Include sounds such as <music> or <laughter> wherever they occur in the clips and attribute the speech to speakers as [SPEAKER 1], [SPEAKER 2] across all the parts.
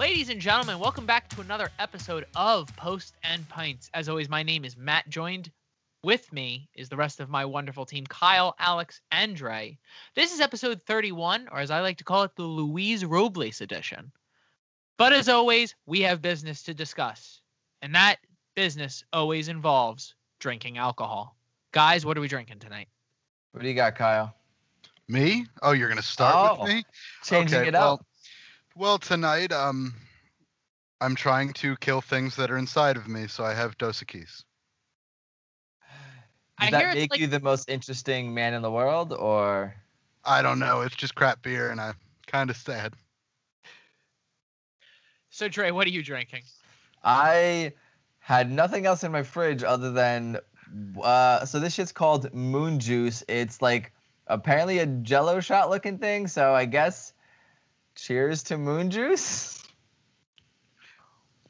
[SPEAKER 1] Ladies and gentlemen, welcome back to another episode of Post and Pints. As always, my name is Matt. Joined with me is the rest of my wonderful team Kyle, Alex, and Dre. This is episode 31, or as I like to call it, the Luis Robles edition. But as always, we have business to discuss. And that business always involves drinking alcohol. Guys, what are we drinking tonight?
[SPEAKER 2] What do you got, Kyle?
[SPEAKER 3] Me? Oh, you're gonna start
[SPEAKER 2] Oh,
[SPEAKER 3] with me?
[SPEAKER 2] Changing
[SPEAKER 3] Okay,
[SPEAKER 2] it up.
[SPEAKER 3] Well, tonight, um, I'm trying to kill things that are inside of me, so I have Dos Equis.
[SPEAKER 2] Does
[SPEAKER 1] hear
[SPEAKER 2] that make
[SPEAKER 1] like-
[SPEAKER 2] you the most interesting man in the world, or
[SPEAKER 3] I don't know. It's just crap beer, and I'm kind of sad.
[SPEAKER 1] So, Dre, what are you drinking?
[SPEAKER 2] I had nothing else in my fridge other than uh, so this shit's called Moon Juice. It's like apparently a Jello shot looking thing. So I guess cheers to Moon Juice.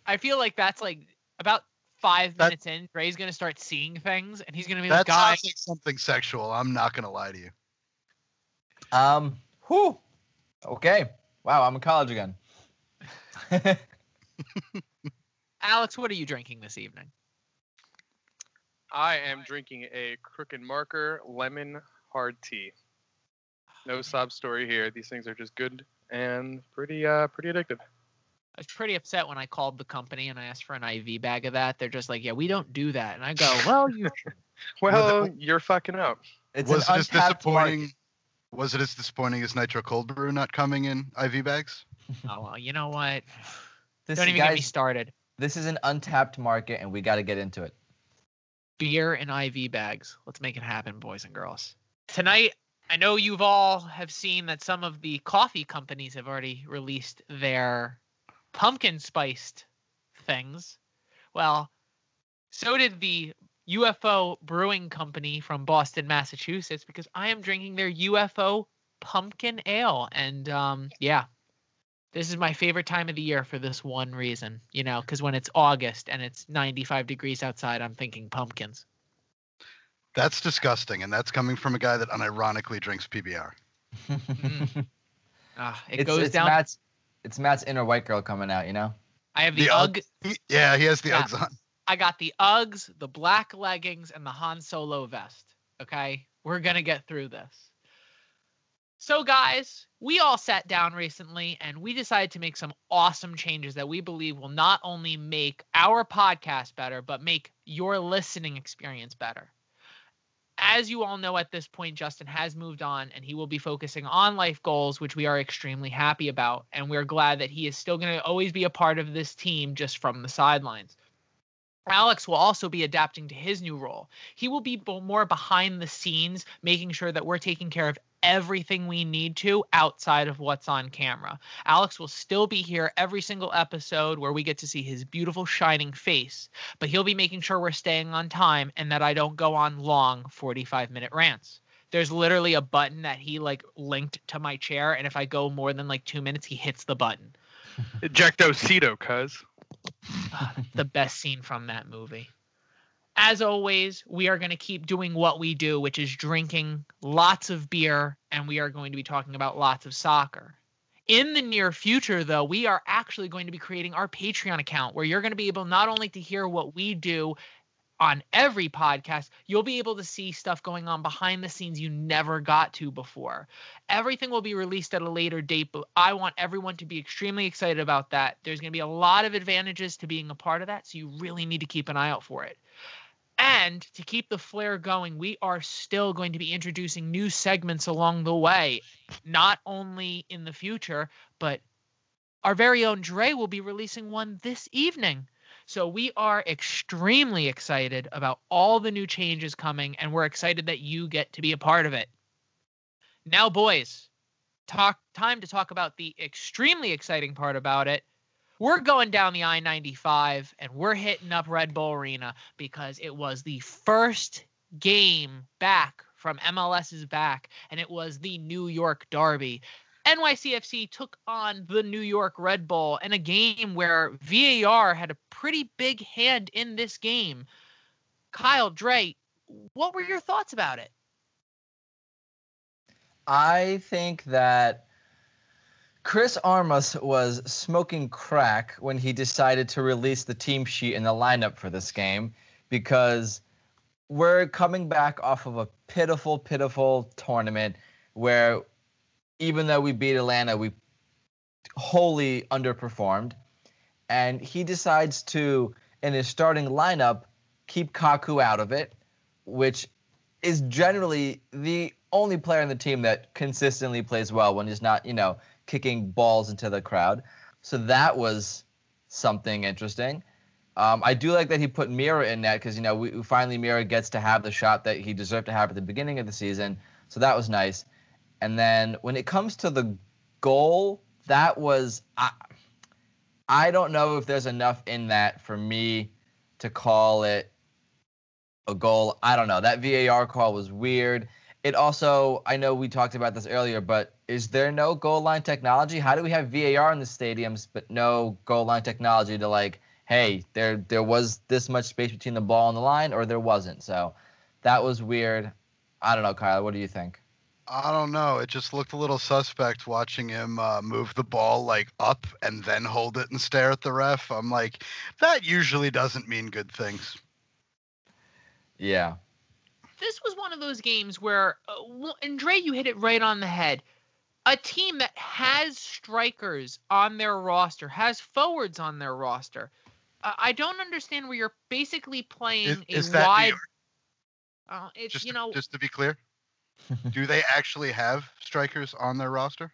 [SPEAKER 1] I feel like that's like about five
[SPEAKER 3] That-
[SPEAKER 1] minutes in, Dre's gonna start seeing things, and he's gonna be
[SPEAKER 3] That
[SPEAKER 1] like, "Guy,
[SPEAKER 3] sounds like something sexual. I'm not gonna lie to you.
[SPEAKER 2] Um, whew. Okay. Wow, I'm in college again. <laughs>
[SPEAKER 1] Alex, what are you drinking this evening?"
[SPEAKER 4] I am drinking a Crooked Marker lemon hard tea. No sob story here. These things are just good and pretty uh pretty addictive.
[SPEAKER 1] I was pretty upset when I called the company and I asked for an IV bag of that. They're just like, "Yeah, we don't do that," and I go, <laughs> "Well, you."
[SPEAKER 4] Well, <laughs> you're fucking up.
[SPEAKER 2] It's
[SPEAKER 3] was
[SPEAKER 2] an
[SPEAKER 3] it as disappointing?
[SPEAKER 2] market.
[SPEAKER 3] Was it as disappointing as Nitro Cold Brew not coming in IV bags? <laughs>
[SPEAKER 1] oh well, you know what?
[SPEAKER 2] This,
[SPEAKER 1] Don't even get me started.
[SPEAKER 2] this is an untapped market, and we got to get into it.
[SPEAKER 1] Beer and IV bags. Let's make it happen, boys and girls. Tonight, I know you've all have seen that some of the coffee companies have already released their pumpkin spiced things. Well, so did the UFO Brewing Company from Boston, Massachusetts, because I am drinking their UFO pumpkin ale. And um, yeah, this is my favorite time of the year for this one reason, you know, because when it's August and it's 95 degrees outside, I'm thinking pumpkins.
[SPEAKER 3] That's disgusting, and that's coming from a guy that unironically drinks PBR.
[SPEAKER 1] Mm. <laughs> Ah, it
[SPEAKER 2] it's,
[SPEAKER 1] goes
[SPEAKER 2] it's
[SPEAKER 1] down.
[SPEAKER 2] Matt's, it's Matt's inner white girl coming out, you know.
[SPEAKER 1] I have the,
[SPEAKER 3] The
[SPEAKER 1] UGG.
[SPEAKER 3] He- yeah, he has the
[SPEAKER 1] Yeah.
[SPEAKER 3] Uggs on.
[SPEAKER 1] I got the Uggs, the black leggings, and the Han Solo vest. Okay, we're gonna get through this. So, guys, we all sat down recently and we decided to make some awesome changes that we believe will not only make our podcast better, but make your listening experience better. As you all know at this point, Justin has moved on and he will be focusing on life goals, which we are extremely happy about. And we're glad that he is still going to always be a part of this team just from the sidelines. Alex will also be adapting to his new role. He will be more behind the scenes, making sure that we're taking care of everything we need to outside of what's on camera. Alex will still be here every single episode where we get to see his beautiful shining face, but he'll be making sure we're staying on time and that I don't go on long 45 minute rants. There's literally a button that he like linked to my chair and if I go more than like 2 minutes he hits the button.
[SPEAKER 4] Ejectocito, cuz. <sighs>
[SPEAKER 1] the best scene from that movie. As always, we are going to keep doing what we do, which is drinking lots of beer, and we are going to be talking about lots of soccer. In the near future, though, we are actually going to be creating our Patreon account where you're going to be able not only to hear what we do on every podcast, you'll be able to see stuff going on behind the scenes you never got to before. Everything will be released at a later date, but I want everyone to be extremely excited about that. There's going to be a lot of advantages to being a part of that, so you really need to keep an eye out for it. And to keep the flair going, we are still going to be introducing new segments along the way, not only in the future, but our very own Dre will be releasing one this evening. So we are extremely excited about all the new changes coming, and we're excited that you get to be a part of it. Now, boys, talk time to talk about the extremely exciting part about it. We're going down the I 95 and we're hitting up Red Bull Arena because it was the first game back from MLS's back, and it was the New York Derby. NYCFC took on the New York Red Bull in a game where VAR had a pretty big hand in this game. Kyle, Dre, what were your thoughts about it?
[SPEAKER 2] I think that Chris Armas was smoking crack when he decided to release the team sheet and the lineup for this game because we're coming back off of a pitiful, pitiful tournament where even though we beat Atlanta, we wholly underperformed. And he decides to, in his starting lineup, keep Kaku out of it, which is generally the only player on the team that consistently plays well when he's not, you know, kicking balls into the crowd. So that was something interesting. Um, I do like that he put Meara in net because you know we, finally Meara gets to have the shot that he deserved to have at the beginning of the season, so that was nice. And then when it comes to the goal, that was I, I don't know if there's enough in that for me to call it a goal. I don't know. That VAR call was weird. It also, I know we talked about this earlier, but is there no goal line technology? How do we have VAR in the stadiums but no goal line technology to like, hey, there there was this much space between the ball and the line, or there wasn't? So that was weird. I don't know, Kyle. What do you think?
[SPEAKER 3] I don't know. It just looked a little suspect watching him uh, move the ball like up and then hold it and stare at the ref. I'm like, that usually doesn't mean good things.
[SPEAKER 2] Yeah.
[SPEAKER 1] This was one of those games where, uh, and Dre, you hit it right on the head. A team that has strikers on their roster, has forwards on their roster. Uh, I don't understand where you're basically playing
[SPEAKER 3] Is,
[SPEAKER 1] a
[SPEAKER 3] is that
[SPEAKER 1] wide. Uh, it's
[SPEAKER 3] Just,
[SPEAKER 1] you
[SPEAKER 3] to-
[SPEAKER 1] know,
[SPEAKER 3] just to be clear, <laughs> do they actually have strikers on their roster?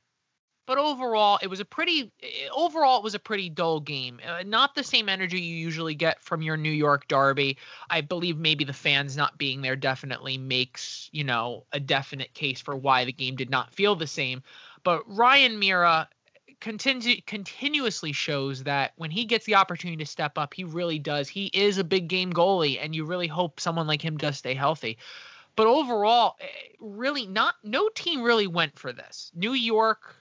[SPEAKER 1] But overall it was a pretty eh, overall it was a pretty dull game uh, not the same energy you usually get from your new york derby. I believe maybe the fans not being there definitely makes you know a definite case for why the game did not feel the same. But ryan meara continu- continuously shows that when he gets the opportunity to step up he really does. He is a big game goalie and you really hope someone like him does stay healthy. But overall eh, really not no team really went for this. New york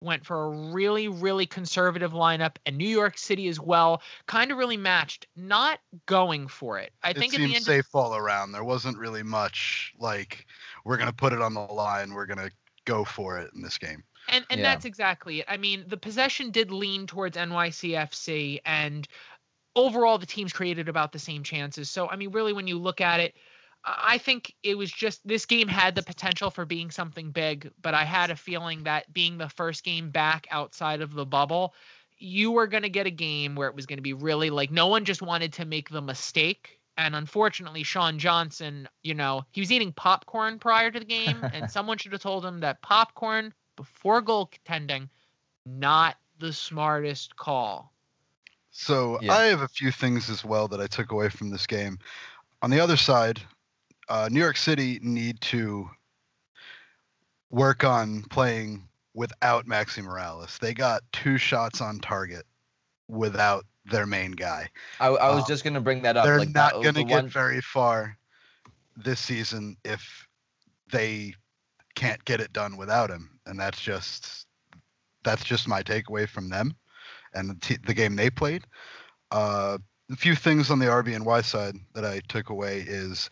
[SPEAKER 1] went for a really, really conservative lineup, and New York City as well, kind of really matched, not going for it. I
[SPEAKER 3] it
[SPEAKER 1] think at the
[SPEAKER 3] seemed
[SPEAKER 1] end,
[SPEAKER 3] safe all around. There wasn't really much like we're gonna put it on the line. We're gonna go for it in this game.
[SPEAKER 1] and and
[SPEAKER 2] Yeah.
[SPEAKER 1] that's exactly it. I mean, the possession did lean towards NYCFC, and overall, the teams created about the same chances. So, I mean, really, when you look at it. I think it was just this game had the potential for being something big, but I had a feeling that being the first game back outside of the bubble, you were going to get a game where it was going to be really like no one just wanted to make the mistake. And unfortunately, Sean Johnson, you know, he was eating popcorn prior to the game, and <laughs> someone should have told him that popcorn before goal goaltending, not the smartest call.
[SPEAKER 3] So
[SPEAKER 2] Yeah.
[SPEAKER 3] I have a few things as well that I took away from this game. On the other side, uh, New York City need to work on playing without Maxi Morales. They got two shots on target without their main guy.
[SPEAKER 2] I, I was
[SPEAKER 3] Uh,
[SPEAKER 2] just gonna bring that up.
[SPEAKER 3] They're
[SPEAKER 2] like
[SPEAKER 3] not going to get
[SPEAKER 2] one-
[SPEAKER 3] very far this season if they can't get it done without him, and that's just that's just my takeaway from them and the, t- the game they played. Uh, a few things on the RBNY side that I took away is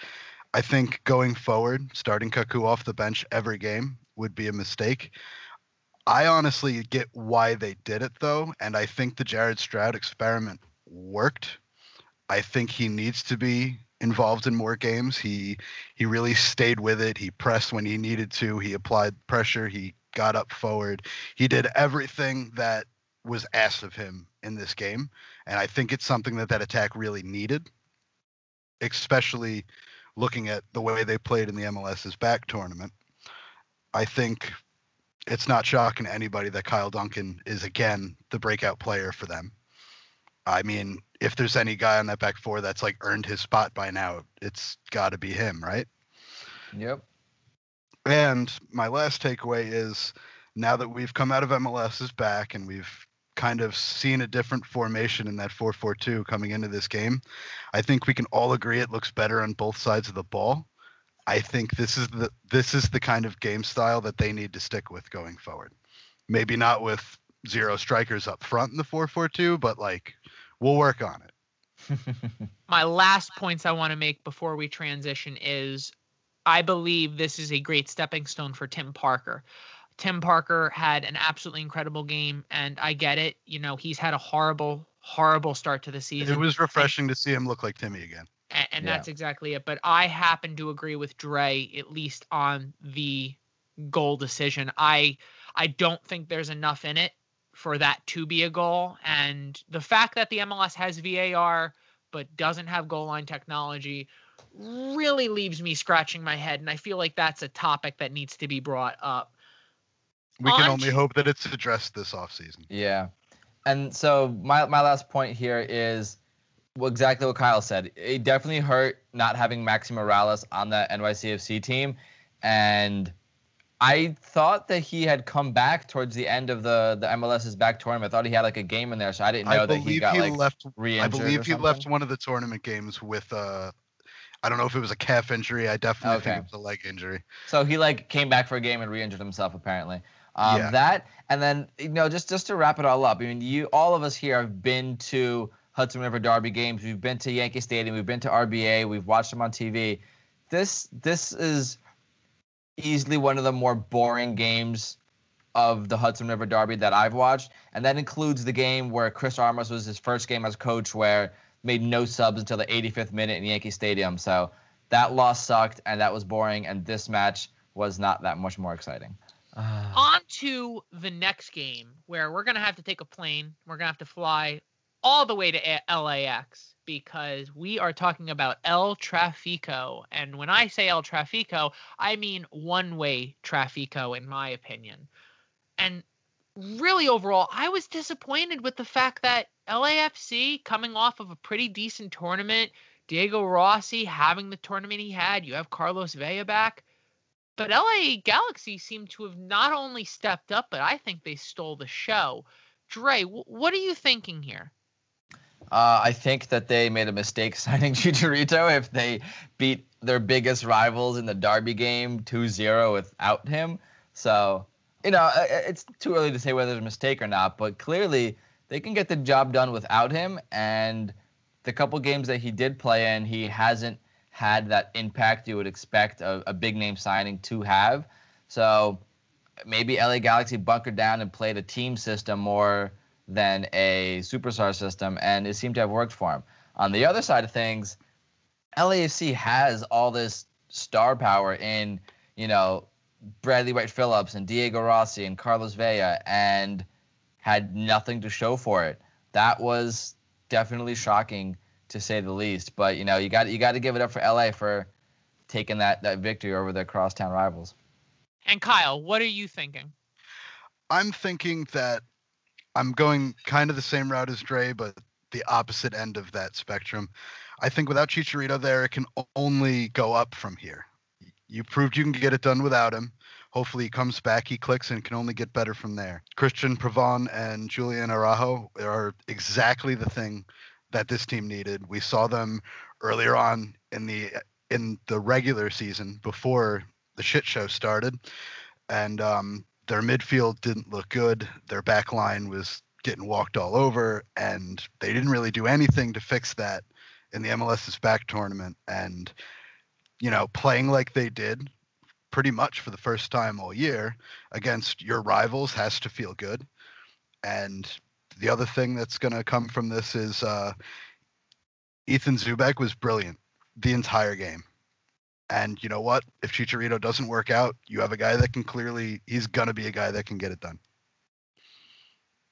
[SPEAKER 3] I think going forward, starting Kaku off the bench every game would be a mistake. I honestly get why they did it though, and I think the Jared Stroud experiment worked. I think he needs to be involved in more games. He he really stayed with it. He pressed when he needed to. He applied pressure. He got up forward. He did everything that was asked of him in this game, and I think it's something that that attack really needed, especially looking at the way they played in the MLS's back tournament. I think it's not shocking to anybody that Kyle Duncan is again the breakout player for them. I mean, if there's any guy on that back four that's like earned his spot by now, it's got to be him, right?
[SPEAKER 2] Yep.
[SPEAKER 3] And my last takeaway is now that we've come out of MLS's back and we've kind of seen a different formation in that 4-4-2 coming into this game, I think we can all agree it looks better on both sides of the ball. I think this is the this is the kind of game style that they need to stick with going forward. Maybe not with zero strikers up front in the 4-4-2, but like we'll work on it. <laughs>
[SPEAKER 1] my last points I want to make before we transition is I believe this is a great stepping stone for Tim Parker. Tim Parker had an absolutely incredible game, and I get it. You know, he's had a horrible, horrible start to the season.
[SPEAKER 3] It was refreshing to see him look like Timmy again.
[SPEAKER 1] and, and
[SPEAKER 2] Yeah.
[SPEAKER 1] that's exactly it. But I happen to agree with Dre at least on the goal decision. I I don't think there's enough in it for that to be a goal, and the fact that the MLS has VAR but doesn't have goal line technology really leaves me scratching my head, and I feel like that's a topic that needs to be brought up.
[SPEAKER 3] We can only hope that it's addressed this offseason.
[SPEAKER 2] Yeah. And so my my last point here is exactly what Kyle said. It definitely hurt not having Maxi Morales on that NYCFC team. And I thought that he had come back towards the end of the the MLS's back tournament. I thought he had like a game in there, so I didn't know
[SPEAKER 3] I
[SPEAKER 2] that he got
[SPEAKER 3] he
[SPEAKER 2] like
[SPEAKER 3] left.
[SPEAKER 2] re-injured.
[SPEAKER 3] I believe he left one of the tournament games with uh, I don't know if it was a calf injury. I definitely think it was a leg injury.
[SPEAKER 2] So he like came back for a game and re-injured himself apparently. Um,
[SPEAKER 3] Yeah.
[SPEAKER 2] That and then you know just just to wrap it all up. I mean, you all of us here have been to Hudson River Derby games. We've been to Yankee Stadium. We've been to RBA. We've watched them on TV. This this is easily one of the more boring games of the Hudson River Derby that I've watched, and that includes the game where Chris Armas was his first game as coach, where made no subs until the 85th minute in Yankee Stadium. So that loss sucked, and that was boring, and this match was not that much more exciting. Ah.
[SPEAKER 1] on to the next game where we're going to have to take a plane. We're going to have to fly all the way to A- LAX because we are talking about El Trafico. And when I say El Trafico, I mean one way Trafico, in my opinion. And really, overall, I was disappointed with the fact that LAFC, coming off of a pretty decent tournament, Diego Rossi having the tournament he had, you have Carlos Vela back. But LA Galaxy seemed to have not only stepped up, but I think they stole the show. Dre, wh- what are you thinking here?
[SPEAKER 2] Uh, I think that they made a mistake <laughs> signing Chicharito if they beat their biggest rivals in the Derby game 2-0 without him. So, you know, i- i- it's too early to say whether it's a mistake or not, but clearly they can get the job done without him. And the couple games that he did play in, he hasn't had that impact you would expect a, a big name signing to have. So maybe LA Galaxy bunkered down and played a team system more than a superstar system, and it seemed to have worked for him. On the other side of things, LAFC has all this star power in, you know, Bradley Wright-Phillips and Diego Rossi and Carlos Vela, and had nothing to show for it. That was definitely shocking to say the least. But you know, you got you got to give it up for LA for taking that that victory over their crosstown rivals.
[SPEAKER 1] And Kyle, what are you thinking?
[SPEAKER 3] I'm thinking that I'm going kind of the same route as Dre, but the opposite end of that spectrum. I think without Chicharito there, it can only go up from here. You proved you can get it done without him. Hopefully he comes back, he clicks, and can only get better from there. Cristian Pavón and Julian Araujo are exactly the thing that this team needed. We saw them earlier on in the in the regular season before the shit show started, and um, their midfield didn't look good. Their back line was getting walked all over, and they didn't really do anything to fix that in the MLS's back tournament. And you know, playing like they did pretty much for the first time all year against your rivals has to feel good. And the other thing that's going to come from this is uh, Ethan Zubak was brilliant the entire game. And you know what? If Chicharito doesn't work out, you have a guy that can clearly, he's going to be a guy that can get it done.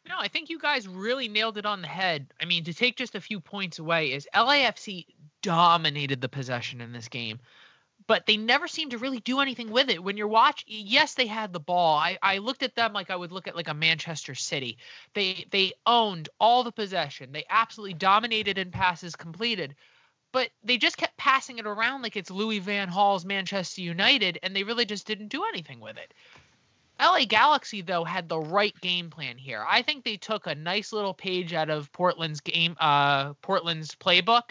[SPEAKER 1] No, I think you guys really nailed it on the head. I mean, to take just a few points away is LAFC dominated the possession in this game, but they never seemed to really do anything with it. When you're watch, yes, they had the ball. I, I looked at them like I would look at like a Manchester City. They they owned all the possession. They absolutely dominated in passes completed. But they just kept passing it around like it's Louis Van Gaal's Manchester United, and they really just didn't do anything with it. LA Galaxy though had the right game plan here. I think they took a nice little page out of Portland's game uh Portland's playbook.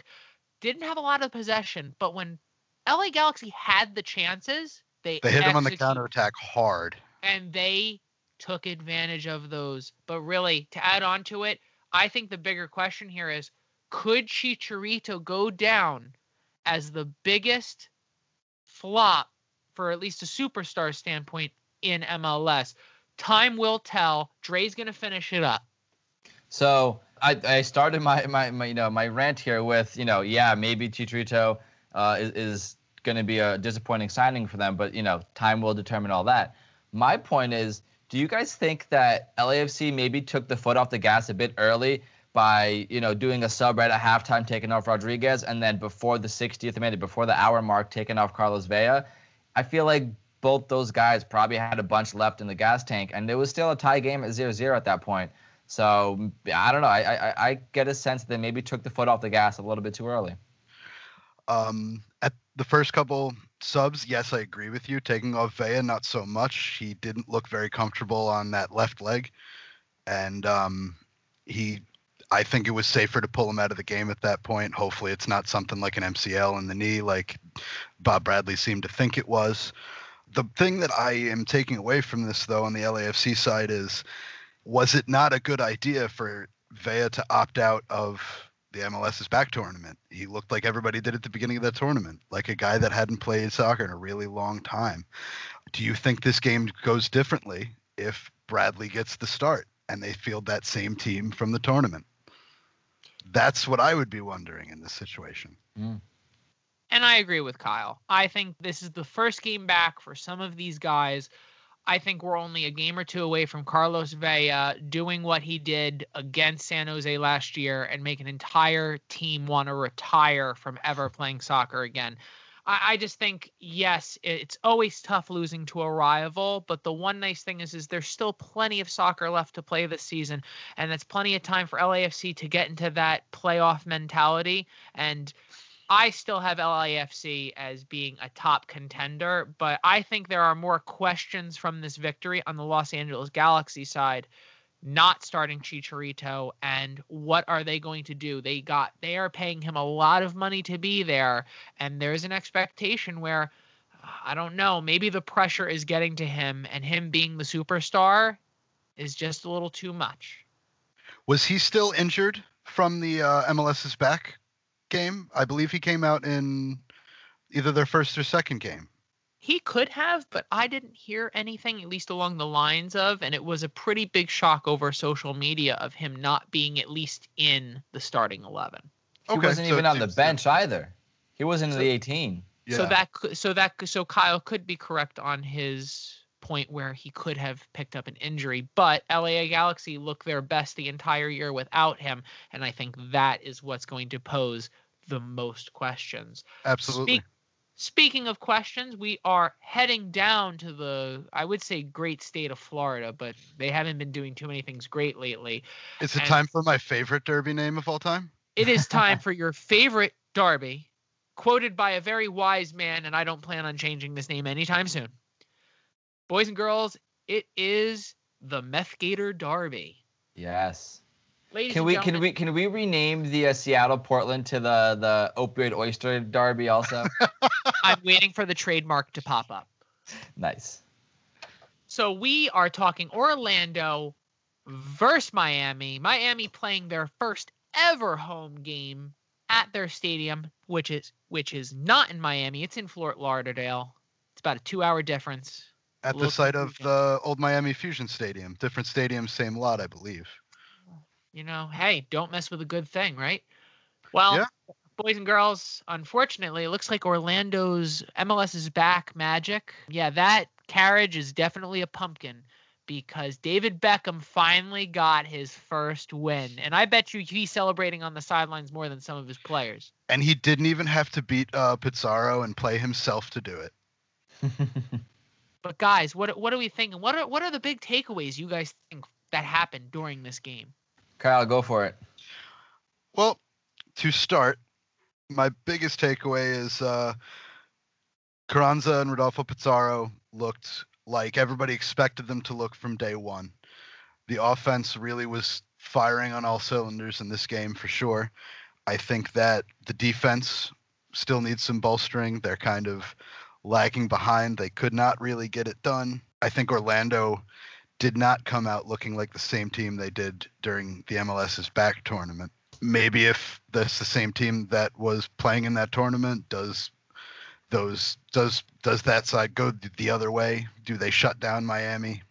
[SPEAKER 1] Didn't have a lot of possession, but when LA Galaxy had the chances, they
[SPEAKER 3] They hit him on the
[SPEAKER 1] execute-
[SPEAKER 3] counterattack hard.
[SPEAKER 1] and they took advantage of those. But really, to add on to it, I think the bigger question here is could Chicharito go down as the biggest flop for at least a superstar standpoint in MLS. Time will tell. Dre's going to finish it up.
[SPEAKER 2] So I, I started my, my, my you know my rant here with you know yeah maybe Chicharito uh, is, is going to be a disappointing signing for them, but you know time will determine all that. My point is, do you guys think that LAFC maybe took the foot off the gas a bit early by you know doing a sub right at halftime, taking off Rodriguez, and then before the 60th minute, before the hour mark, taking off Carlos Vela? I feel like both those guys probably had a bunch left in the gas tank, and it was still a tie game at 0-0 at that point. So I don't know. I, I I get a sense that they maybe took the foot off the gas a little bit too early.
[SPEAKER 3] Um, at the first couple subs, yes, I agree with you. Taking off Vela, not so much. He didn't look very comfortable on that left leg, and um, he. I think it was safer to pull him out of the game at that point. Hopefully, it's not something like an MCL in the knee, like Bob Bradley seemed to think it was. The thing that I am taking away from this, though, on the LAFC side is was it not a good idea for Vela to opt out of the MLS's back tournament? He looked like everybody did at the beginning of that tournament, like a guy that hadn't played soccer in a really long time. Do you think this game goes differently if Bradley gets the start and they field that same team from the tournament? That's what I would be wondering in this situation.
[SPEAKER 2] Mm.
[SPEAKER 1] And I agree with Kyle. I think this is the first game back for some of these guys I think we're only a game or two away from Carlos Vela doing what he did against San Jose last year and make an entire team want to retire from ever playing soccer again. I, I just think, yes, it's always tough losing to a rival, but the one nice thing is, is there's still plenty of soccer left to play this season, and that's plenty of time for LAFC to get into that playoff mentality and I still have LAFC as being a top contender, but I think there are more questions from this victory on the Los Angeles Galaxy side not starting Chicharito and what are they going to do? They got they are paying him a lot of money to be there and there's an expectation where I don't know, maybe the pressure is getting to him and him being the superstar is just a little too much.
[SPEAKER 3] Was he still injured from the uh, MLS's back game. I believe he came out in either their first or second game.
[SPEAKER 1] He could have, but I didn't hear anything, at least along the lines of, and it was a pretty big shock over social media of him not being at least in the starting eleven.
[SPEAKER 2] He wasn't so even on the bench either. He wasn't so, in the 18.
[SPEAKER 1] Yeah. So that so that so Kyle could be correct on his point where he could have picked up an injury, but LA Galaxy look their best the entire year without him, and I think that is what's going to pose the most questions.
[SPEAKER 3] Absolutely.
[SPEAKER 1] Speak, speaking of questions, we are heading down to the, I would say, great state of Florida, but they haven't been doing too many things great lately.
[SPEAKER 3] Is it and time for my favorite Derby name of all time?
[SPEAKER 1] It is time for <laughs> your favorite Derby, quoted by a very wise man, and I don't plan on changing this name anytime soon. Boys and girls, it is the Meth Gator Derby.
[SPEAKER 2] Yes. Ladies can we can we can we rename the uh, Seattle Portland to the the opioid oyster derby also? <laughs>
[SPEAKER 1] I'm waiting for the trademark to pop up.
[SPEAKER 2] Nice.
[SPEAKER 1] So we are talking Orlando versus Miami. Miami playing their first ever home game at their stadium, which is which is not in Miami. It's in Fort Lauderdale. It's about a two-hour difference.
[SPEAKER 3] At the site of the old Miami Fusion Stadium, different stadium, same lot, I believe
[SPEAKER 1] you know, hey, don't mess with a good thing, right? Well, yeah. boys and girls, unfortunately, it looks like Orlando's MLS is back magic. Yeah, that carriage is definitely a pumpkin because David Beckham finally got his first win. And I bet you he's celebrating on the sidelines more than some of his players.
[SPEAKER 3] And he didn't even have to beat uh, Pizarro and play himself to do it. <laughs>
[SPEAKER 1] but guys, what what are we thinking? What are what are the big takeaways you guys think that happened during this game?
[SPEAKER 2] Kyle, go for it.
[SPEAKER 3] Well, to start, my biggest takeaway is uh, Carranza and Rodolfo Pizarro looked like everybody expected them to look from day one. The offense really was firing on all cylinders in this game for sure. I think that the defense still needs some bolstering. They're kind of lagging behind. They could not really get it done. I think Orlando did not come out looking like the same team they did during the MLS's back tournament. Maybe if that's the same team that was playing in that tournament, does those does does that side go the other way? Do they shut down Miami?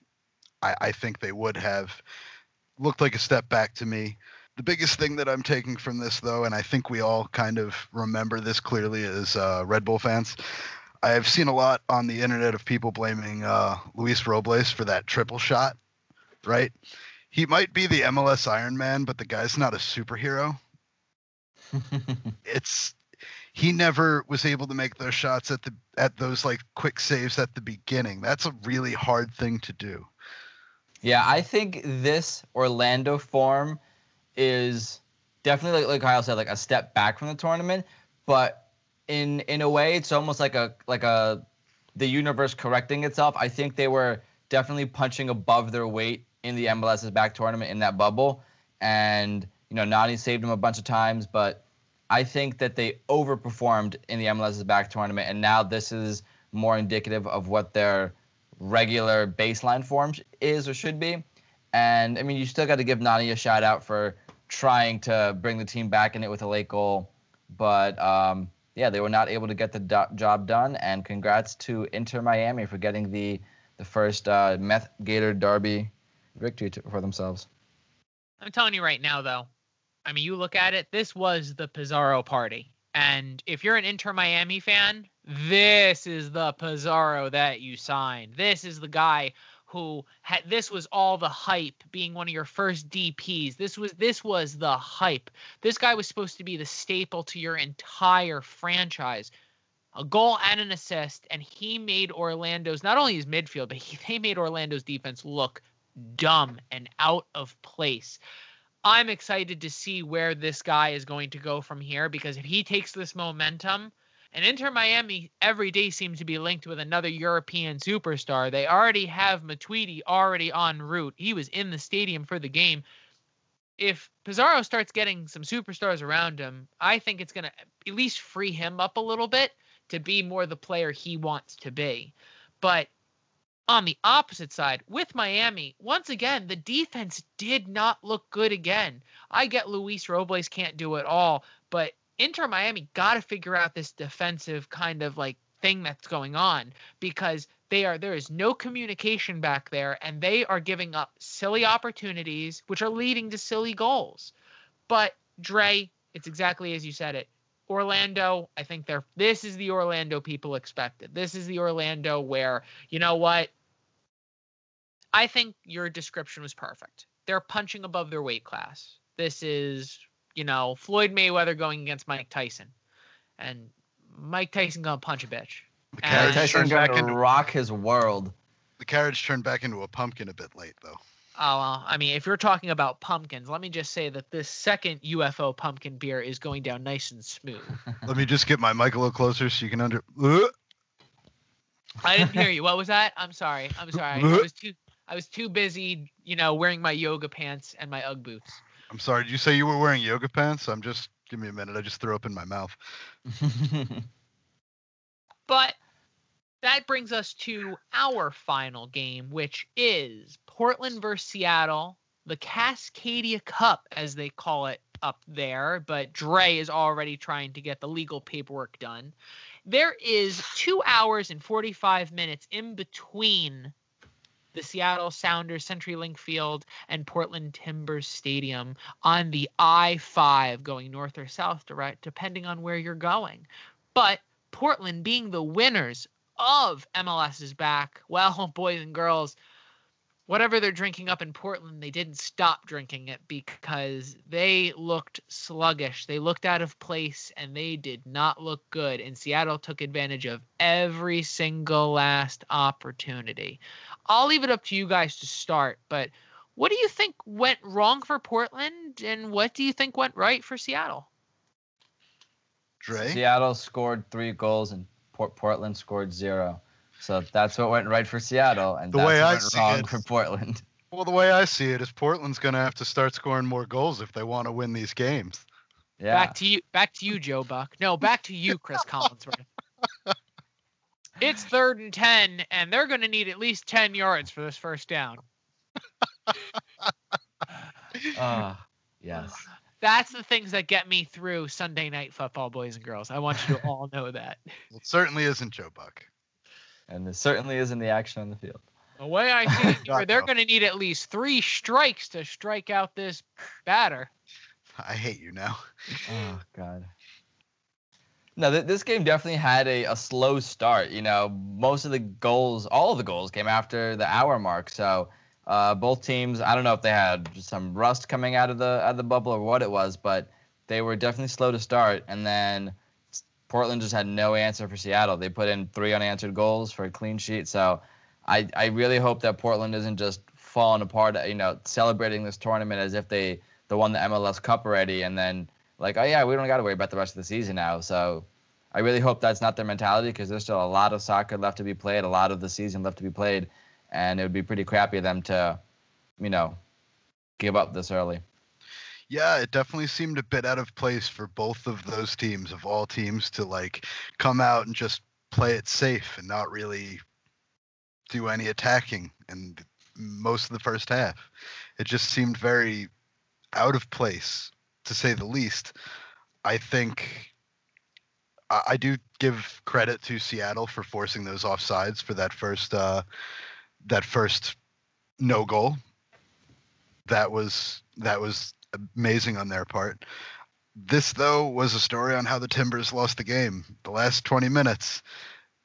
[SPEAKER 3] I, I think they would have. Looked like a step back to me. The biggest thing that I'm taking from this, though, and I think we all kind of remember this clearly as uh, Red Bull fans, I've seen a lot on the internet of people blaming uh, Luis Robles for that triple shot, right? He might be the MLS Iron Man, but the guy's not a superhero. <laughs> It's he never was able to make those shots at the at those like quick saves at the beginning. That's a really hard thing to do.
[SPEAKER 2] Yeah, I think this Orlando form is definitely like, like Kyle said, like a step back from the tournament. But in in a way, it's almost like a like a the universe correcting itself. I think they were definitely punching above their weight in the MLS's back tournament in that bubble, and you know Nani saved them a bunch of times, but I think that they overperformed in the MLS's back tournament, and now this is more indicative of what their regular baseline form is or should be. And I mean, you still got to give Nani a shout out for trying to bring the team back in it with a late goal, but um, yeah, they were not able to get the do- job done. And congrats to Inter Miami for getting the the first uh, Meth Gator Derby victory to, for themselves.
[SPEAKER 1] I'm telling you right now, though. I mean, you look at it. This was the Pizarro party, and if you're an Inter Miami fan, this is the Pizarro that you signed. This is the guy who had. This was all the hype. Being one of your first DPS. This was this was the hype. This guy was supposed to be the staple to your entire franchise. A goal and an assist, and he made Orlando's not only his midfield, but <laughs> he, they made Orlando's defense look dumb and out of place. I'm excited to see where this guy is going to go from here because if he takes this momentum, and Inter Miami every day seems to be linked with another European superstar. They already have Matuidi already en route. He was in the stadium for the game. If Pizarro starts getting some superstars around him, I think it's going to at least free him up a little bit to be more the player he wants to be. But on the opposite side, with Miami, once again, the defense did not look good again. I get Luis Robles can't do it all, but Inter Miami got to figure out this defensive kind of like thing that's going on because they are there is no communication back there and they are giving up silly opportunities which are leading to silly goals. But Dre, it's exactly as you said it. Orlando, I think they're this is the Orlando people expected. This is the Orlando where, you know what? I think your description was perfect. They're punching above their weight class. This is, you know, Floyd Mayweather going against Mike Tyson. And Mike Tyson gonna punch a bitch.
[SPEAKER 3] The
[SPEAKER 1] And-
[SPEAKER 3] carriage
[SPEAKER 2] Tyson's
[SPEAKER 3] turned
[SPEAKER 2] going
[SPEAKER 3] back
[SPEAKER 2] to
[SPEAKER 3] into
[SPEAKER 2] rock his world.
[SPEAKER 3] the carriage turned back into a pumpkin a bit late though.
[SPEAKER 1] Oh, well, I mean, if you're talking about pumpkins, let me just say that this second UFO pumpkin beer is going down nice and smooth. <laughs>
[SPEAKER 3] Let me just get my mic a little closer so you can under.
[SPEAKER 1] I didn't hear <laughs> you. What was that? I'm sorry. I'm sorry. <laughs> I was too I was too busy, you know, wearing my yoga pants and my UGG boots.
[SPEAKER 3] I'm sorry. Did you say you were wearing yoga pants? I'm just. Give me a minute. I just threw up in my mouth. <laughs>
[SPEAKER 1] But that brings us to our final game, which is Portland versus Seattle, the Cascadia Cup, as they call it up there. But Dre is already trying to get the legal paperwork done. There is two hours and 45 minutes in between the Seattle Sounders CenturyLink Field and Portland Timbers Stadium on the I 5 going north or south, direct, depending on where you're going. But Portland being the winners of MLS's back. Well, <laughs> boys and girls, whatever they're drinking up in Portland, they didn't stop drinking it because they looked sluggish. They looked out of place and they did not look good. And Seattle took advantage of every single last opportunity. I'll leave it up to you guys to start, but what do you think went wrong for Portland and what do you think went right for Seattle?
[SPEAKER 3] Dre.
[SPEAKER 2] Seattle scored three goals and Port- Portland scored zero. So that's what went right for Seattle, and
[SPEAKER 3] The
[SPEAKER 2] that's
[SPEAKER 3] way
[SPEAKER 2] what
[SPEAKER 3] I
[SPEAKER 2] went
[SPEAKER 3] see
[SPEAKER 2] wrong
[SPEAKER 3] it-
[SPEAKER 2] for Portland. <laughs>
[SPEAKER 3] Well, the way I see it is Portland's going to have to start scoring more goals if they want to win these games.
[SPEAKER 2] Yeah.
[SPEAKER 1] Back to you, back to you, Joe Buck. No, back to you, Cris <laughs> Collinsworth. It's third and ten, and they're going to need at least ten yards for this first down. <laughs>
[SPEAKER 2] Ah, yes.
[SPEAKER 1] That's the things that get me through Sunday night football, boys and girls. I want you to <laughs> all know that.
[SPEAKER 3] It certainly isn't Joe Buck.
[SPEAKER 2] And there certainly isn't the action on the field.
[SPEAKER 1] The way I see it, <laughs>
[SPEAKER 3] God,
[SPEAKER 1] they're
[SPEAKER 3] no.
[SPEAKER 1] going to need at least three strikes to strike out this batter.
[SPEAKER 3] I hate you now.
[SPEAKER 2] Oh God. No, th- this game definitely had a, a slow start. You know, most of the goals, all of the goals, came after the hour mark. So uh, both teams, I don't know if they had some rust coming out of the out of the bubble or what it was, but they were definitely slow to start. And then Portland just had no answer for Seattle. They put in three unanswered goals for a clean sheet. So I I really hope that Portland isn't just falling apart. You know, celebrating this tournament as if they they won the MLS Cup already, and then like, oh yeah, we don't got to worry about the rest of the season now. So I really hope that's not their mentality because there's still a lot of soccer left to be played, a lot of the season left to be played, and it would be pretty crappy of them to, you know, give up this early.
[SPEAKER 3] Yeah, it definitely seemed a bit out of place for both of those teams, of all teams, to like come out and just play it safe and not really do any attacking in most of the first half. It just seemed very out of place, to say the least. I think I, I do give credit to Seattle for forcing those offsides for that first uh, that first no goal. That was that was amazing on their part. This though was a story on how the Timbers lost the game. The last 20 minutes,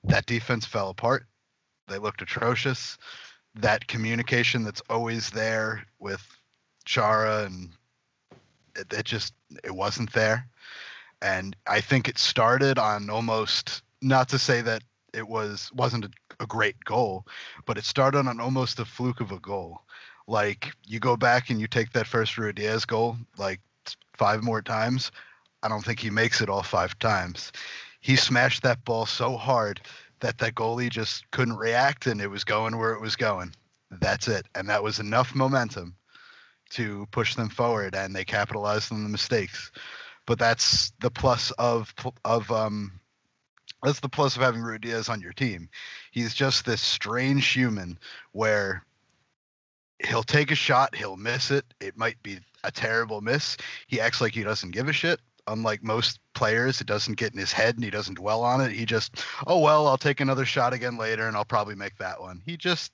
[SPEAKER 3] that defense fell apart. They looked atrocious. That communication that's always there with Chara and it, it just it wasn't there. And I think it started on almost not to say that it was wasn't a, a great goal, but it started on almost a fluke of a goal. Like you go back and you take that first Ruidíaz goal like five more times. I don't think he makes it all five times. He smashed that ball so hard that that goalie just couldn't react and it was going where it was going. That's it. And that was enough momentum to push them forward and they capitalized on the mistakes. But that's the plus of of um that's the plus of having Ruidíaz on your team. He's just this strange human where he'll take a shot, he'll miss it. It might be a terrible miss. He acts like he doesn't give a shit. Unlike most players, it doesn't get in his head and he doesn't dwell on it. He just, oh well, I'll take another shot again later and I'll probably make that one. He just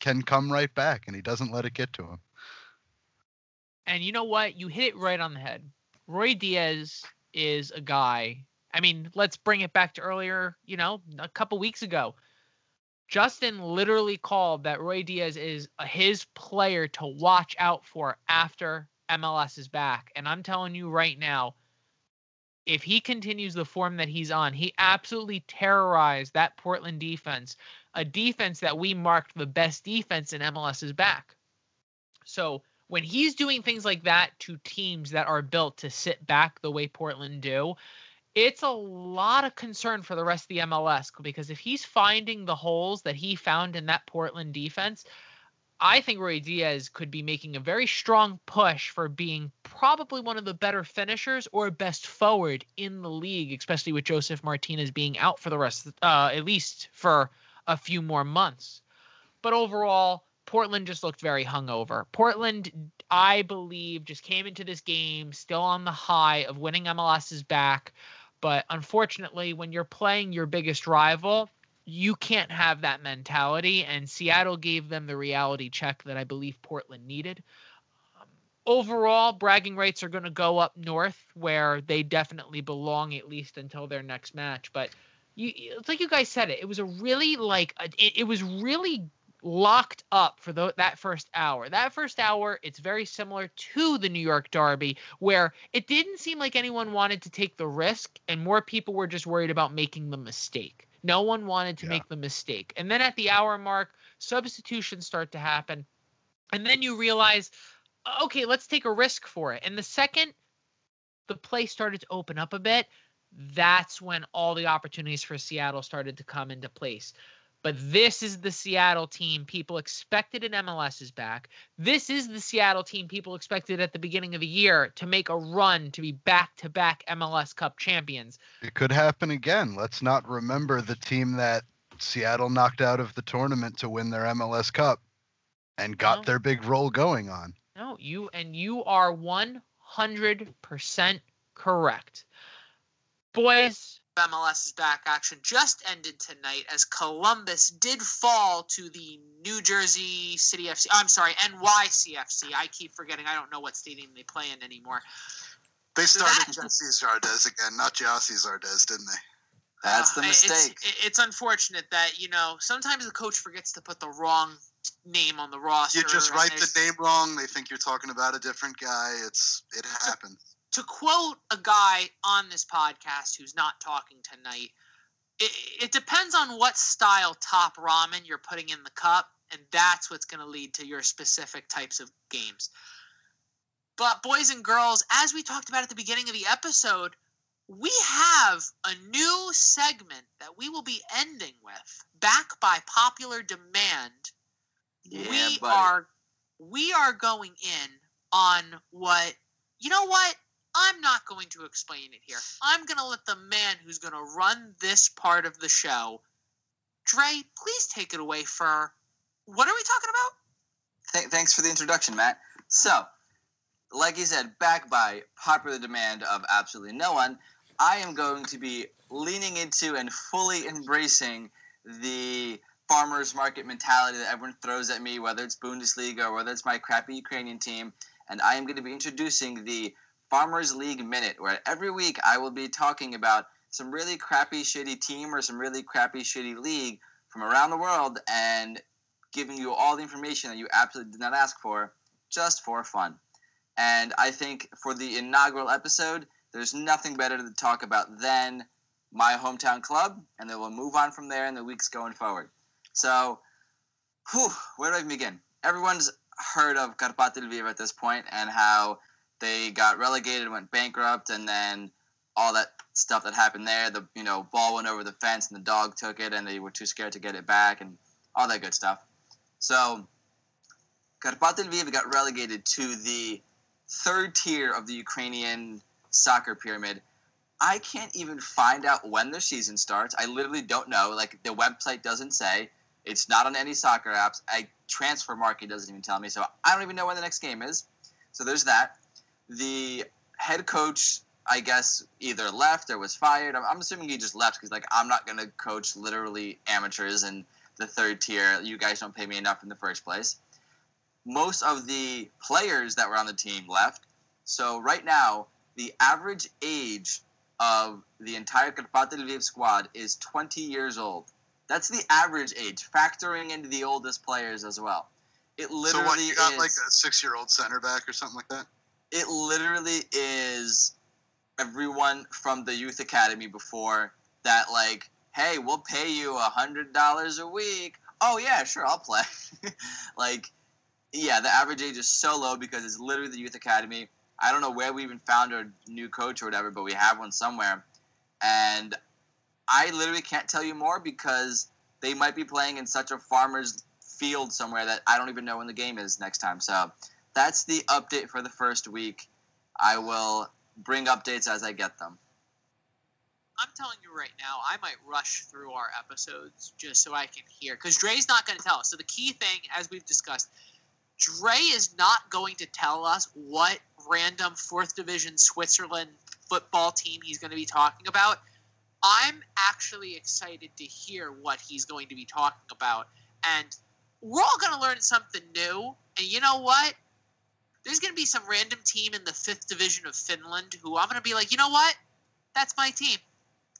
[SPEAKER 3] can come right back and he doesn't let it get to him.
[SPEAKER 1] And you know what? You hit it right on the head. Ruidíaz is a guy. I mean, let's bring it back to earlier, you know, a couple weeks ago. Justin literally called that Ruidíaz is his player to watch out for after MLS is back. And I'm telling you right now, if he continues the form that he's on, he absolutely terrorized that Portland defense, a defense that we marked the best defense in MLS is back. So when he's doing things like that to teams that are built to sit back the way Portland do, it's a lot of concern for the rest of the MLS because if he's finding the holes that he found in that Portland defense, I think Ruidíaz could be making a very strong push for being probably one of the better finishers or best forward in the league, especially with Josef Martinez being out for the rest, uh, at least for a few more months. But overall, Portland just looked very hungover. Portland, I believe, just came into this game still on the high of winning MLS's back. But unfortunately, when you're playing your biggest rival, you can't have that mentality. And Seattle gave them the reality check that I believe Portland needed. Um, overall, bragging rights are going to go up north where they definitely belong, at least until their next match. But you, it's like you guys said it. It was a really like a, it, it was really locked up for the, that first hour. That first hour, it's very similar to the New York Derby, where it didn't seem like anyone wanted to take the risk, and more people were just worried about making the mistake. No one wanted to
[SPEAKER 3] Yeah.
[SPEAKER 1] make the mistake. And then at the hour mark, substitutions start to happen. And then you realize, okay, let's take a risk for it. And the second the play started to open up a bit, that's when all the opportunities for Seattle started to come into place. But this is the Seattle team people expected in MLS is back. This is the Seattle team people expected at the beginning of the year to make a run to be back to back MLS Cup champions.
[SPEAKER 3] It could happen again. Let's not remember the team that Seattle knocked out of the tournament to win their MLS Cup and got
[SPEAKER 1] No.
[SPEAKER 3] their big roll going on.
[SPEAKER 1] No, you and you are 100% correct. Boys, MLS's back action just ended tonight as Columbus did fall to the New Jersey City FC. I'm sorry, NYCFC. I keep forgetting. I don't know what stadium they play in anymore.
[SPEAKER 3] They
[SPEAKER 1] So
[SPEAKER 3] started
[SPEAKER 1] that-
[SPEAKER 3] Jesse Zardes again, not Gyasi Zardes, didn't they?
[SPEAKER 2] That's the
[SPEAKER 1] Uh, it's-
[SPEAKER 2] mistake.
[SPEAKER 1] It's, it's unfortunate that you know sometimes the coach forgets to put the wrong name on the roster.
[SPEAKER 3] You just write the name wrong. They think you're talking about a different guy. It's it happens.
[SPEAKER 1] To quote a guy on this podcast who's not talking tonight, it, it depends on what style top ramen you're putting in the cup, and that's what's going to lead to your specific types of games. But, boys and girls, as we talked about at the beginning of the episode, we have a new segment that we will be ending with, back by popular demand.
[SPEAKER 2] Yeah,
[SPEAKER 1] we
[SPEAKER 2] buddy.
[SPEAKER 1] are we are going in on what you know what i'm not going to explain it here i'm going to let the man who's going to run this part of the show dre please take it away for what are we talking about
[SPEAKER 2] Th- thanks for the introduction, Matt. So, like you said, back by popular demand of absolutely no one, I am going to be leaning into and fully embracing the farmers market mentality that everyone throws at me, whether it's Bundesliga or whether it's my crappy Ukrainian team. And I am going to be introducing the Farmers League Minute, where every week I will be talking about some really crappy, shitty team or some really crappy, shitty league from around the world and giving you all the information that you absolutely did not ask for just for fun. And I think for the inaugural episode, there's nothing better to talk about than my hometown club, and then we'll move on from there in the weeks going forward. So, whew, where do I begin? Everyone's heard of Karpaty Lviv at this point and how they got relegated, went bankrupt, and then all that stuff that happened there. The you know ball went over the fence and the dog took it, and they were too scared to get it back, and all that good stuff. So, Karpaty Lviv got relegated to the third tier of the Ukrainian soccer pyramid. I can't even find out when the season starts. I literally don't know. Like the website doesn't say. It's not on any soccer apps. I Transfermarkt doesn't even tell me. So I don't even know when the next game is. So there's that. The head coach, I guess, either left or was fired. I'm, I'm assuming he just left because like I'm not gonna coach literally amateurs in the third tier. You guys don't pay me enough in the first place. Most of the players that were on the team left. So right now, the average age of the entire Karpaty Lviv squad is 20 years old. That's the average age, factoring into the oldest players as well. It literally
[SPEAKER 3] so what? You got
[SPEAKER 2] is,
[SPEAKER 3] like a six-year-old center back or something like that?
[SPEAKER 2] It literally is everyone from the youth academy before that like hey we'll pay you a hundred dollars a week. Oh yeah sure i'll play. <laughs> Like yeah the average age is so low because it's literally the youth academy. I don't know where we even found our new coach or whatever but we have one somewhere. And i literally can't tell you more because they might be playing in such a farmer's field somewhere that i don't even know when the game is next time. So that's the update for the first week. I will bring updates as I get them.
[SPEAKER 1] I'm telling you right now, I might rush through our episodes just so I can hear. Because Dre's not going to tell us. So the key thing, as we've discussed, Dre is not going to tell us what random fourth division Switzerland football team he's going to be talking about. I'm actually excited to hear what he's going to be talking about. And we're all going to learn something new. And you know what? There's going to be some random team in the fifth division of Finland who I'm going to be like, you know what? That's my team.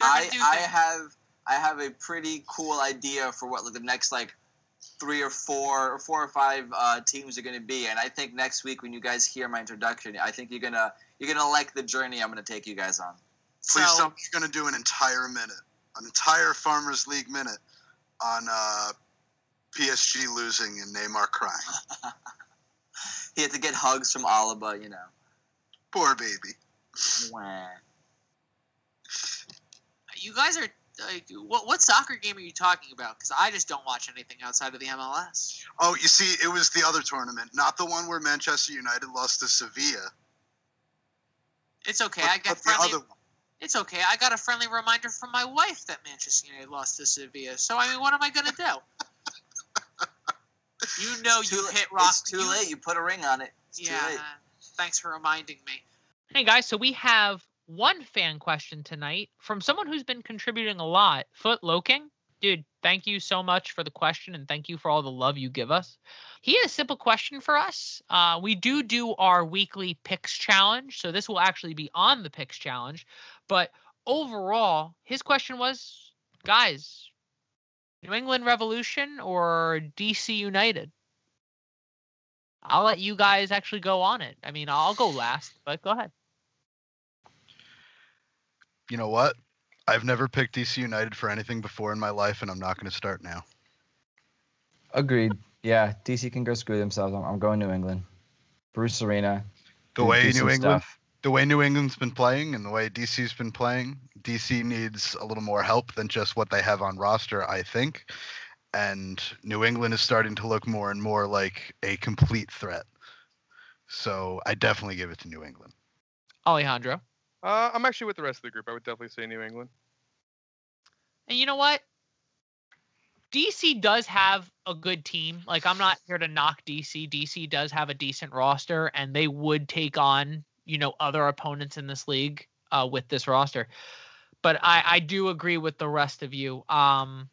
[SPEAKER 2] I, I have I have a pretty cool idea for what like, the next like three or four or four or five uh, teams are going to be, and I think next week when you guys hear my introduction, I think you're gonna you're gonna like the journey I'm gonna take you guys on.
[SPEAKER 3] Please
[SPEAKER 1] so,
[SPEAKER 3] tell me you're going to do an entire minute, an entire Farmers League minute on uh, PSG losing and Neymar crying. <laughs>
[SPEAKER 2] He had to get hugs from Alaba, you know.
[SPEAKER 3] Poor baby.
[SPEAKER 2] Wah.
[SPEAKER 1] you guys are like, what what soccer game are you talking about? Because I just don't watch anything outside of the MLS.
[SPEAKER 3] Oh, you see, it was the other tournament, not the one where Manchester United lost to Sevilla.
[SPEAKER 1] It's okay.
[SPEAKER 3] but,
[SPEAKER 1] I got
[SPEAKER 3] but the other one.
[SPEAKER 1] It's okay. I got a friendly reminder from my wife that Manchester United lost to Sevilla. So I mean, what am I gonna do? <laughs> you know, you
[SPEAKER 2] la-
[SPEAKER 1] hit rock.
[SPEAKER 2] It's too
[SPEAKER 1] you-
[SPEAKER 2] late. You put a ring on it. It's too
[SPEAKER 1] Yeah.
[SPEAKER 2] late.
[SPEAKER 1] Thanks for reminding me. Hey guys, so we have one fan question tonight from someone who's been contributing a lot. Foot Loking, dude, thank you so much for the question and thank you for all the love you give us. He had a simple question for us. Uh, we do do our weekly picks challenge, so this will actually be on the picks challenge. But overall, his question was, guys, New England Revolution or DC United? I'll let you guys actually go on it. I mean, I'll go last, but go ahead.
[SPEAKER 5] You know what? I've never picked DC United for anything before in my life, and I'm not going to start now.
[SPEAKER 6] Agreed. Yeah, DC can go screw themselves. I'm, I'm going New England. Bruce Arena.
[SPEAKER 5] The
[SPEAKER 6] do-
[SPEAKER 5] way New England,
[SPEAKER 6] stuff.
[SPEAKER 5] The way New England's been playing, and the way DC's been playing, DC needs a little more help than just what they have on roster, I think. And New England is starting to look more and more like a complete threat. So I definitely give it to New England.
[SPEAKER 1] Alejandro.
[SPEAKER 7] Uh, I'm actually with the rest of the group. I would definitely say New England.
[SPEAKER 1] And you know what? DC does have a good team. Like I'm not here to knock DC. DC does have a decent roster and they would take on, you know, other opponents in this league uh, with this roster. But I, I do agree with the rest of you. Um,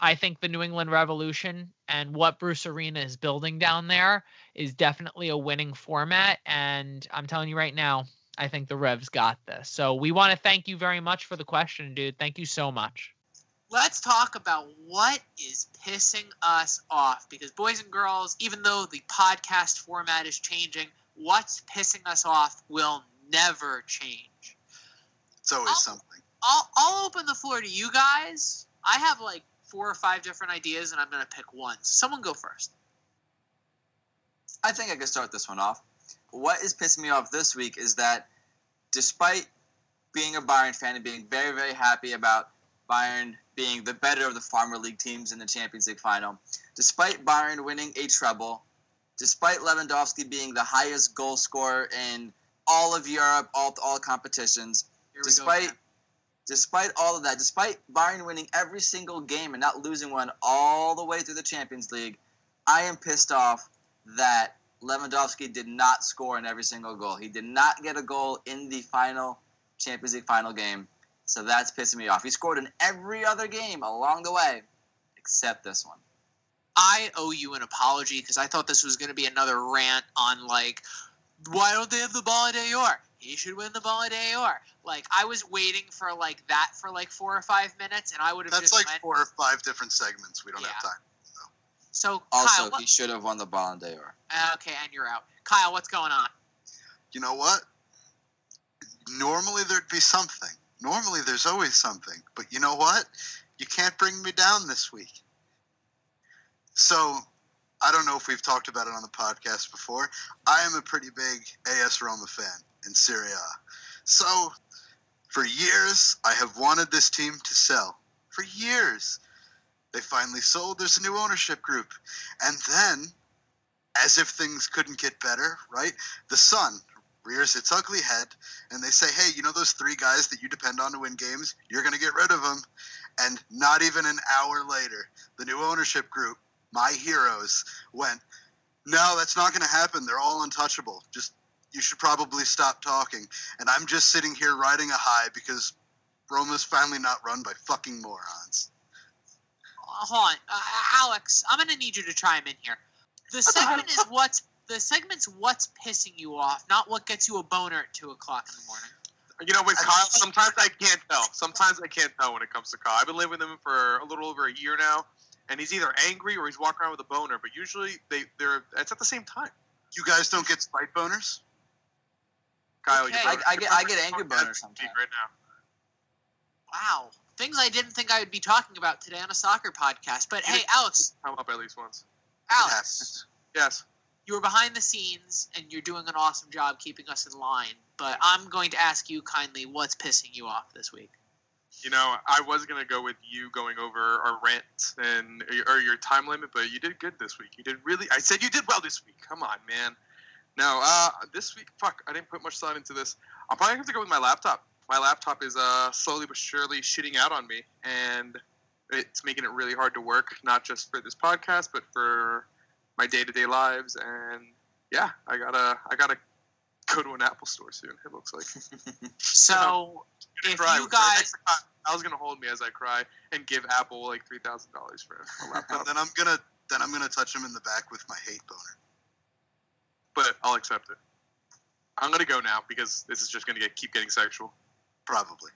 [SPEAKER 1] I think the New England Revolution and what Bruce Arena is building down there is definitely a winning format. And I'm telling you right now, I think the Revs got this. So we want to thank you very much for the question, dude. Thank you so much.
[SPEAKER 8] let's talk about what is pissing us off because boys and girls even though the podcast format is changing what's pissing us off will never change
[SPEAKER 3] It's always
[SPEAKER 8] Oh.
[SPEAKER 3] something.
[SPEAKER 8] I'll, I'll open the floor to you guys i have like four or five different ideas and i'm going to pick one so someone go first
[SPEAKER 2] I think I can start this one off. What is pissing me off this week is that despite being a Bayern fan and being very, very happy about Bayern being the better of the Farmer League teams in the Champions League final, despite Bayern winning a treble, despite Lewandowski being the highest goal scorer in all of Europe, all, all competitions,
[SPEAKER 8] we go
[SPEAKER 2] despite despite all of that, despite Bayern winning every single game and not losing one all the way through the Champions League, I am pissed off that Lewandowski did not score in every single goal. He did not get a goal in the final Champions League final game. So that's pissing me off. He scored in every other game along the way, except this one.
[SPEAKER 8] I owe you an apology because I thought this was going to be another rant on like, why don't they have the Ballon d'Or? He should win the Ballon d'Or. Like I was waiting for like that for like four or five minutes, and I would have
[SPEAKER 3] That's
[SPEAKER 8] just
[SPEAKER 3] like
[SPEAKER 8] went.
[SPEAKER 3] four or five different segments. We don't
[SPEAKER 8] Yeah.
[SPEAKER 3] have time.
[SPEAKER 8] So
[SPEAKER 2] Also,
[SPEAKER 8] Kyle, what,
[SPEAKER 2] he should have won the ball Ballon d'Or.
[SPEAKER 8] okay, and you're out. Kyle, what's going on?
[SPEAKER 3] You know what? Normally there'd be something. Normally there's always something. But you know what? You can't bring me down this week. So, I don't know if we've talked about it on the podcast before. I am a pretty big AS Roma fan in Serie A. So, for years, I have wanted this team to sell. For years. They finally sold. There's a new ownership group. And then, as if things couldn't get better, right? The Sun rears its ugly head and they say, hey, you know those three guys that you depend on to win games? You're going to get rid of them. And not even an hour later, the new ownership group, my heroes, went, no, that's not going to happen. They're all untouchable. Just, you should probably stop talking. And I'm just sitting here riding a high because Roma's finally not run by fucking morons.
[SPEAKER 8] Uh, hold on, uh, Alex. I'm gonna need you to chime in here. The segment is what's the segment's what's pissing you off, not what gets you a boner at two o'clock in the morning.
[SPEAKER 9] You know, with
[SPEAKER 3] I-
[SPEAKER 9] Kyle, sometimes I can't tell. Sometimes I can't tell when it comes to Kyle. I've been living with him for a little over a year now, and he's either angry or he's walking around with a boner. But usually, they they're it's at the same time.
[SPEAKER 3] You guys don't get spite boners?
[SPEAKER 9] Kyle,
[SPEAKER 8] Okay.
[SPEAKER 9] you're
[SPEAKER 2] I- I
[SPEAKER 9] you're
[SPEAKER 2] get- I get angry boners sometimes.
[SPEAKER 9] Right now.
[SPEAKER 8] Wow, things I didn't think I would be talking about today on a soccer podcast. But hey, Alex,
[SPEAKER 9] Come up at least once.
[SPEAKER 8] Alex,
[SPEAKER 3] happens.
[SPEAKER 9] Yes.
[SPEAKER 8] you were behind the scenes and you're doing an awesome job keeping us in line. But I'm going to ask you kindly, what's pissing you off this week?
[SPEAKER 9] You know, I was gonna go with you going over our rant and or your time limit, but you did good this week. You did really. I said you did well this week. Come on, man. No, uh, this week, fuck, I didn't put much thought into this. I'm probably have to go with my laptop. My laptop is uh slowly but surely shitting out on me, and it's making it really hard to work, not just for this podcast, but for my day-to-day lives. And yeah, I gotta, I gotta go to an Apple store soon. It looks like. <laughs>
[SPEAKER 1] So
[SPEAKER 9] Gonna
[SPEAKER 1] if you
[SPEAKER 9] Right
[SPEAKER 1] guys,
[SPEAKER 9] next to Kyle, Kyle's gonna hold me as I cry and give Apple like three thousand dollars for a <laughs>
[SPEAKER 3] And
[SPEAKER 9] laptop,
[SPEAKER 3] then I'm gonna then I'm gonna touch him in the back with my hate boner.
[SPEAKER 9] but I'll accept it. I'm gonna go now because this is just gonna get keep getting sexual.
[SPEAKER 3] Probably.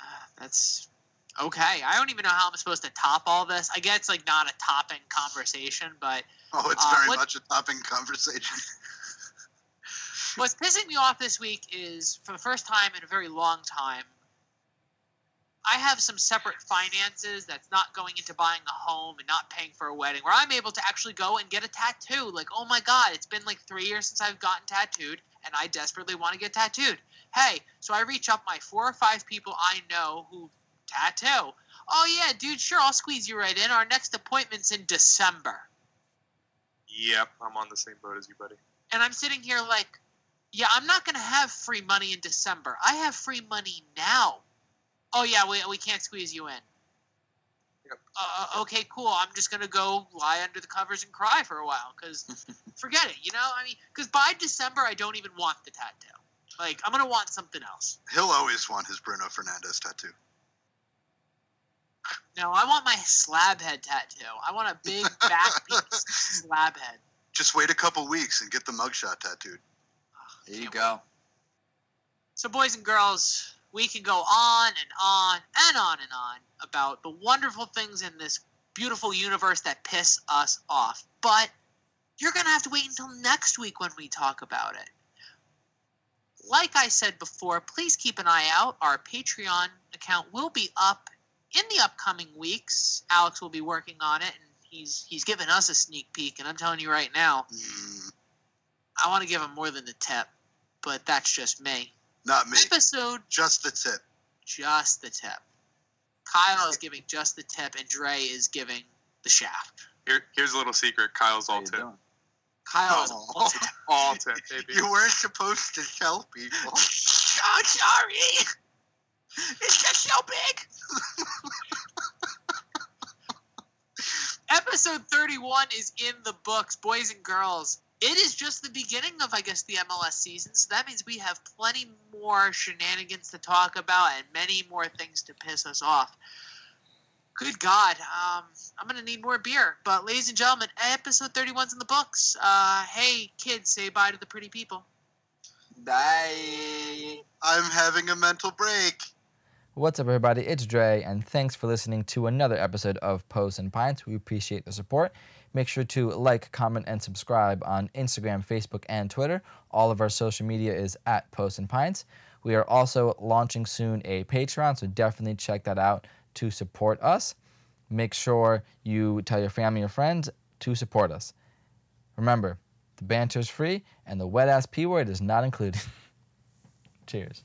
[SPEAKER 1] uh, that's okay. I don't even know how I'm supposed to top all this. I guess like not a topping conversation, but
[SPEAKER 3] Oh, it's
[SPEAKER 1] Uh,
[SPEAKER 3] very
[SPEAKER 1] what-
[SPEAKER 3] much a topping conversation. <laughs>
[SPEAKER 1] What's pissing me off this week is, for the first time in a very long time, I have some separate finances that's not going into buying a home and not paying for a wedding, where I'm able to actually go and get a tattoo. Like, oh my god, it's been like three years since I've gotten tattooed, and I desperately want to get tattooed. Hey, so I reach up my four or five people I know who tattoo. Oh yeah, dude, sure, I'll squeeze you right in. Our next appointment's in December.
[SPEAKER 9] Yep, I'm on the same boat as you, buddy.
[SPEAKER 1] and I'm sitting here like, yeah, I'm not gonna have free money in December. I have free money now. Oh yeah, we we can't squeeze you in.
[SPEAKER 9] Yep.
[SPEAKER 1] Uh, okay, cool. I'm just gonna go lie under the covers and cry for a while because <laughs> forget it. You know, I mean, because by December I don't even want the tattoo. Like I'm gonna want something else.
[SPEAKER 3] He'll always want his Bruno Fernandes tattoo.
[SPEAKER 1] No, I want my slab head tattoo. I want a big <laughs> back piece slab head.
[SPEAKER 3] Just wait a couple weeks and get the mugshot tattooed.
[SPEAKER 10] There you go.
[SPEAKER 1] So, boys and girls, we can go on and on and on and on about the wonderful things in this beautiful universe that piss us off. But you're going to have to wait until next week when we talk about it. Like I said before, please keep an eye out. Our Patreon account will be up in the upcoming weeks. Alex will be working on it, and he's he's given us a sneak peek. And I'm telling you right now,
[SPEAKER 3] Mm,
[SPEAKER 1] I want to give him more than the tip, but that's just me.
[SPEAKER 3] Not me.
[SPEAKER 1] Episode
[SPEAKER 3] Just the tip.
[SPEAKER 1] just the tip. Kyle is giving just the tip, and Dre is giving the shaft.
[SPEAKER 9] Here, here's a little secret. Kyle's all
[SPEAKER 10] you
[SPEAKER 9] tip.
[SPEAKER 10] doing?
[SPEAKER 1] Kyle
[SPEAKER 3] Oh. <laughs>
[SPEAKER 1] all tip.
[SPEAKER 9] All tip, baby.
[SPEAKER 3] You weren't supposed to tell people.
[SPEAKER 1] I'm sorry. It's just so big. <laughs> Episode 31 is in the books, boys and girls. It is just the beginning of, I guess, the MLS season, so that means we have plenty more shenanigans to talk about and many more things to piss us off. Good God, um, I'm gonna need more beer. But, ladies and gentlemen, episode 31's in the books. Uh, hey, kids, say bye to the pretty people.
[SPEAKER 10] Bye.
[SPEAKER 3] I'm having a mental break.
[SPEAKER 2] What's up, everybody? It's Dre, and thanks for listening to another episode of Posts and Pints. We appreciate the support. Make sure to like, comment, and subscribe on Instagram, Facebook, and Twitter. All of our social media is at Posts and Pints. We are also launching soon a Patreon, so definitely check that out to support us. Make sure you tell your family or friends to support us. Remember, the banter is free, and the wet ass P word is not included. <laughs> Cheers.